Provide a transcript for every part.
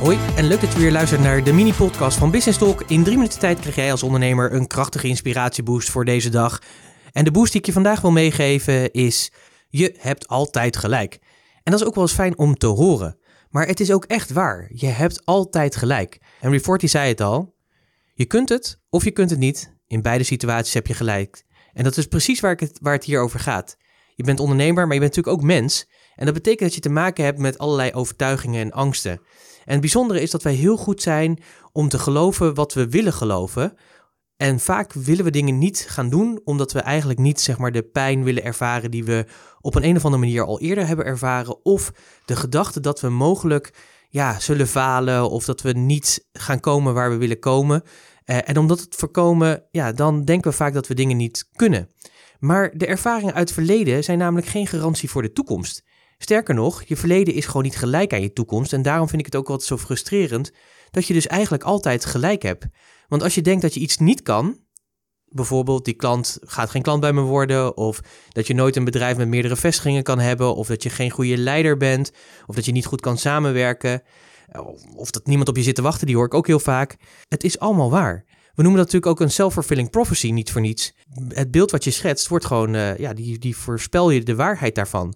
Hoi en leuk dat je weer luistert naar de mini-podcast van Business Talk. In drie minuten tijd krijg jij als ondernemer een krachtige inspiratieboost voor deze dag. En de boost die ik je vandaag wil meegeven is: je hebt altijd gelijk. En dat is ook wel eens fijn om te horen. Maar het is ook echt waar. Je hebt altijd gelijk. Henry Ford zei het al. Je kunt het of je kunt het niet. In beide situaties heb je gelijk. En dat is precies waar, het, waar het hier over gaat. Je bent ondernemer, maar je bent natuurlijk ook mens. En dat betekent dat je te maken hebt met allerlei overtuigingen en angsten. En het bijzondere is dat wij heel goed zijn om te geloven wat we willen geloven. En vaak willen we dingen niet gaan doen omdat we eigenlijk niet zeg maar, de pijn willen ervaren die we op een, een of andere manier al eerder hebben ervaren. Of de gedachte dat we mogelijk ja, zullen falen of dat we niet gaan komen waar we willen komen. Eh, en omdat het voorkomen, ja, dan denken we vaak dat we dingen niet kunnen. Maar de ervaringen uit het verleden zijn namelijk geen garantie voor de toekomst. Sterker nog, je verleden is gewoon niet gelijk aan je toekomst. En daarom vind ik het ook altijd zo frustrerend dat je dus eigenlijk altijd gelijk hebt. Want als je denkt dat je iets niet kan, bijvoorbeeld die klant gaat geen klant bij me worden, of dat je nooit een bedrijf met meerdere vestigingen kan hebben, of dat je geen goede leider bent, of dat je niet goed kan samenwerken, of dat niemand op je zit te wachten, die hoor ik ook heel vaak. Het is allemaal waar. We noemen dat natuurlijk ook een self-fulfilling prophecy, niet voor niets. Het beeld wat je schetst wordt gewoon, uh, ja, die, die voorspel je de waarheid daarvan.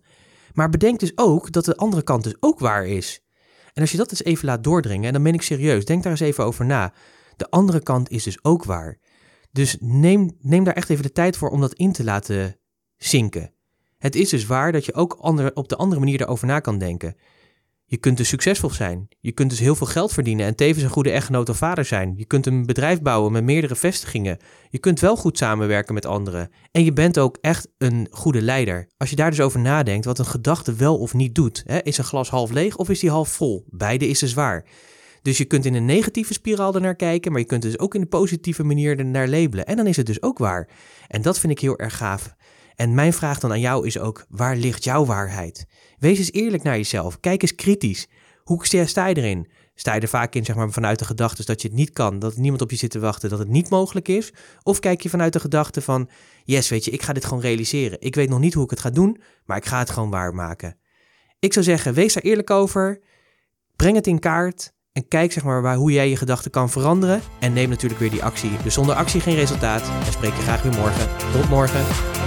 Maar bedenk dus ook dat de andere kant dus ook waar is. En als je dat eens even laat doordringen, en dan ben ik serieus, denk daar eens even over na. De andere kant is dus ook waar. Dus neem, neem daar echt even de tijd voor om dat in te laten zinken. Het is dus waar dat je ook andere, op de andere manier erover na kan denken. Je kunt dus succesvol zijn. Je kunt dus heel veel geld verdienen en tevens een goede echtgenoot of vader zijn. Je kunt een bedrijf bouwen met meerdere vestigingen. Je kunt wel goed samenwerken met anderen. En je bent ook echt een goede leider. Als je daar dus over nadenkt wat een gedachte wel of niet doet. Hè, is een glas half leeg of is die half vol? Beide is dus waar. Dus je kunt in een negatieve spiraal ernaar kijken, maar je kunt dus ook in een positieve manier ernaar labelen. En dan is het dus ook waar. En dat vind ik heel erg gaaf. En mijn vraag dan aan jou is ook: waar ligt jouw waarheid? Wees eens eerlijk naar jezelf. Kijk eens kritisch. Hoe sta je erin? Sta je er vaak in zeg maar, vanuit de gedachte dat je het niet kan, dat niemand op je zit te wachten, dat het niet mogelijk is? Of kijk je vanuit de gedachte van: yes, weet je, ik ga dit gewoon realiseren. Ik weet nog niet hoe ik het ga doen, maar ik ga het gewoon waarmaken. Ik zou zeggen: wees daar eerlijk over. Breng het in kaart. En kijk zeg maar waar, hoe jij je gedachten kan veranderen. En neem natuurlijk weer die actie. Dus zonder actie geen resultaat. En spreek je graag weer morgen. Tot morgen.